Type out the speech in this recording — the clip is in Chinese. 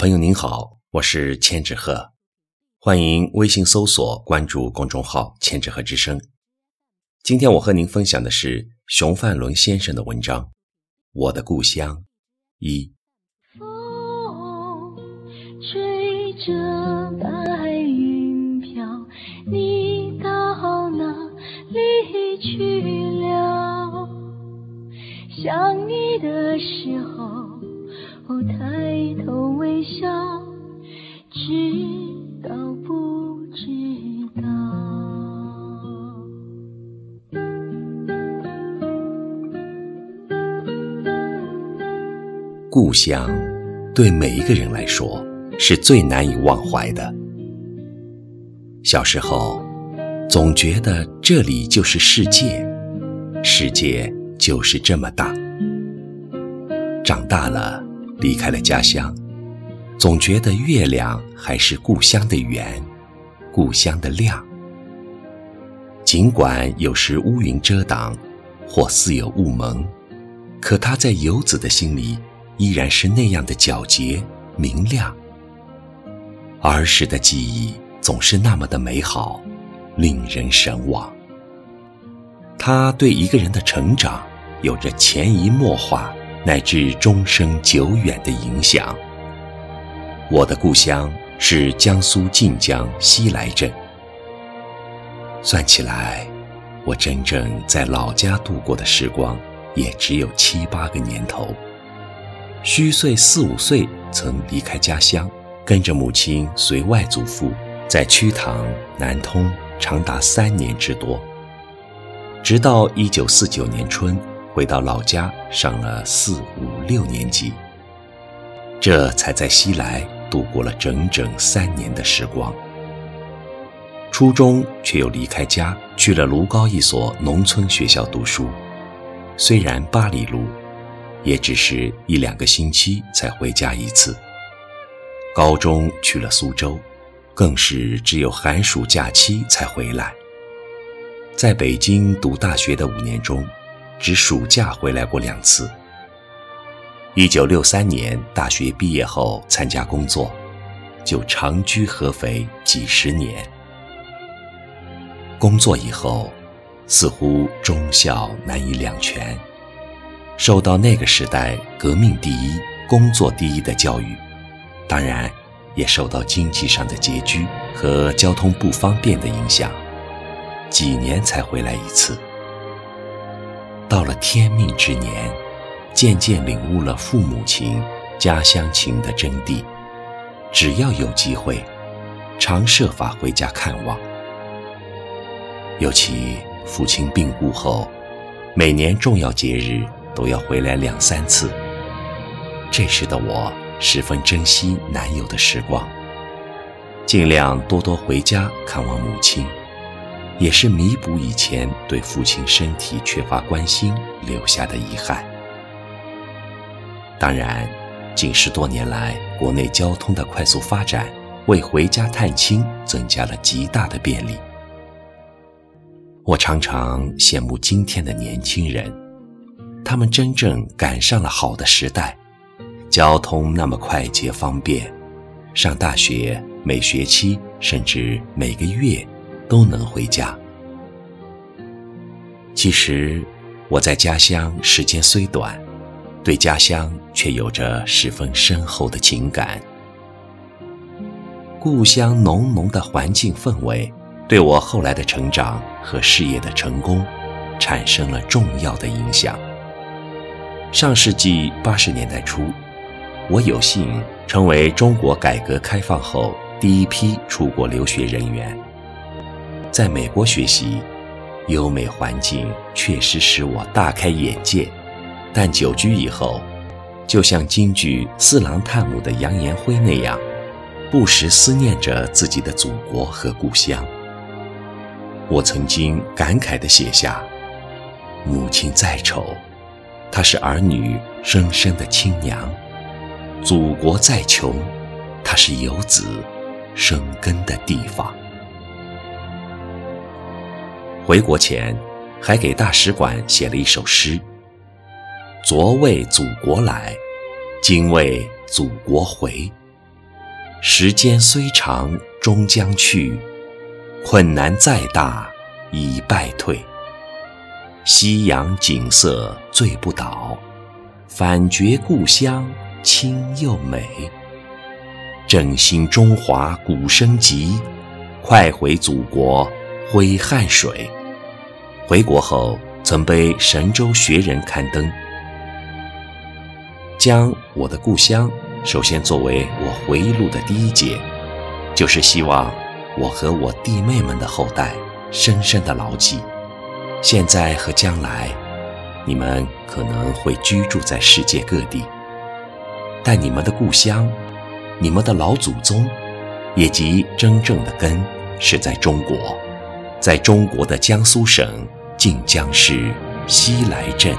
朋友您好，我是千纸鹤，欢迎微信搜索关注公众号“千纸鹤之声”。今天我和您分享的是熊范伦先生的文章《我的故乡一》。风吹着白云飘，你到哪里去了？想你的时候。故乡对每一个人来说是最难以忘怀的。小时候，总觉得这里就是世界，世界就是这么大。长大了。离开了家乡，总觉得月亮还是故乡的圆，故乡的亮。尽管有时乌云遮挡，或似有雾蒙，可它在游子的心里依然是那样的皎洁明亮。儿时的记忆总是那么的美好，令人神往。它对一个人的成长有着潜移默化。乃至终生久远的影响。我的故乡是江苏晋江西来镇。算起来，我真正在老家度过的时光也只有七八个年头。虚岁四五岁曾离开家乡，跟着母亲随外祖父在曲塘、南通长达三年之多，直到一九四九年春。回到老家上了四五六年级，这才在西来度过了整整三年的时光。初中却又离开家去了卢高一所农村学校读书，虽然八里路，也只是一两个星期才回家一次。高中去了苏州，更是只有寒暑假期才回来。在北京读大学的五年中。只暑假回来过两次。一九六三年大学毕业后参加工作，就长居合肥几十年。工作以后，似乎忠孝难以两全，受到那个时代革命第一、工作第一的教育，当然也受到经济上的拮据和交通不方便的影响，几年才回来一次。到了天命之年，渐渐领悟了父母情、家乡情的真谛。只要有机会，常设法回家看望。尤其父亲病故后，每年重要节日都要回来两三次。这时的我十分珍惜男友的时光，尽量多多回家看望母亲。也是弥补以前对父亲身体缺乏关心留下的遗憾。当然，近十多年来，国内交通的快速发展，为回家探亲增加了极大的便利。我常常羡慕今天的年轻人，他们真正赶上了好的时代，交通那么快捷方便，上大学每学期甚至每个月。都能回家。其实我在家乡时间虽短，对家乡却有着十分深厚的情感。故乡浓浓的环境氛围，对我后来的成长和事业的成功，产生了重要的影响。上世纪八十年代初，我有幸成为中国改革开放后第一批出国留学人员。在美国学习，优美环境确实使我大开眼界。但久居以后，就像京剧《四郎探母》的杨延辉那样，不时思念着自己的祖国和故乡。我曾经感慨地写下：“母亲再丑，她是儿女生生的亲娘；祖国再穷，她是游子生根的地方。”回国前，还给大使馆写了一首诗：“昨为祖国来，今为祖国回。时间虽长，终将去；困难再大，已败退。夕阳景色醉不倒，反觉故乡清又美。振兴中华鼓声急，快回祖国挥汗水。回国后，曾被《神州学人》刊登，将我的故乡首先作为我回忆录的第一节，就是希望我和我弟妹们的后代深深的牢记。现在和将来，你们可能会居住在世界各地，但你们的故乡、你们的老祖宗，以及真正的根是在中国，在中国的江苏省靖江市西来镇。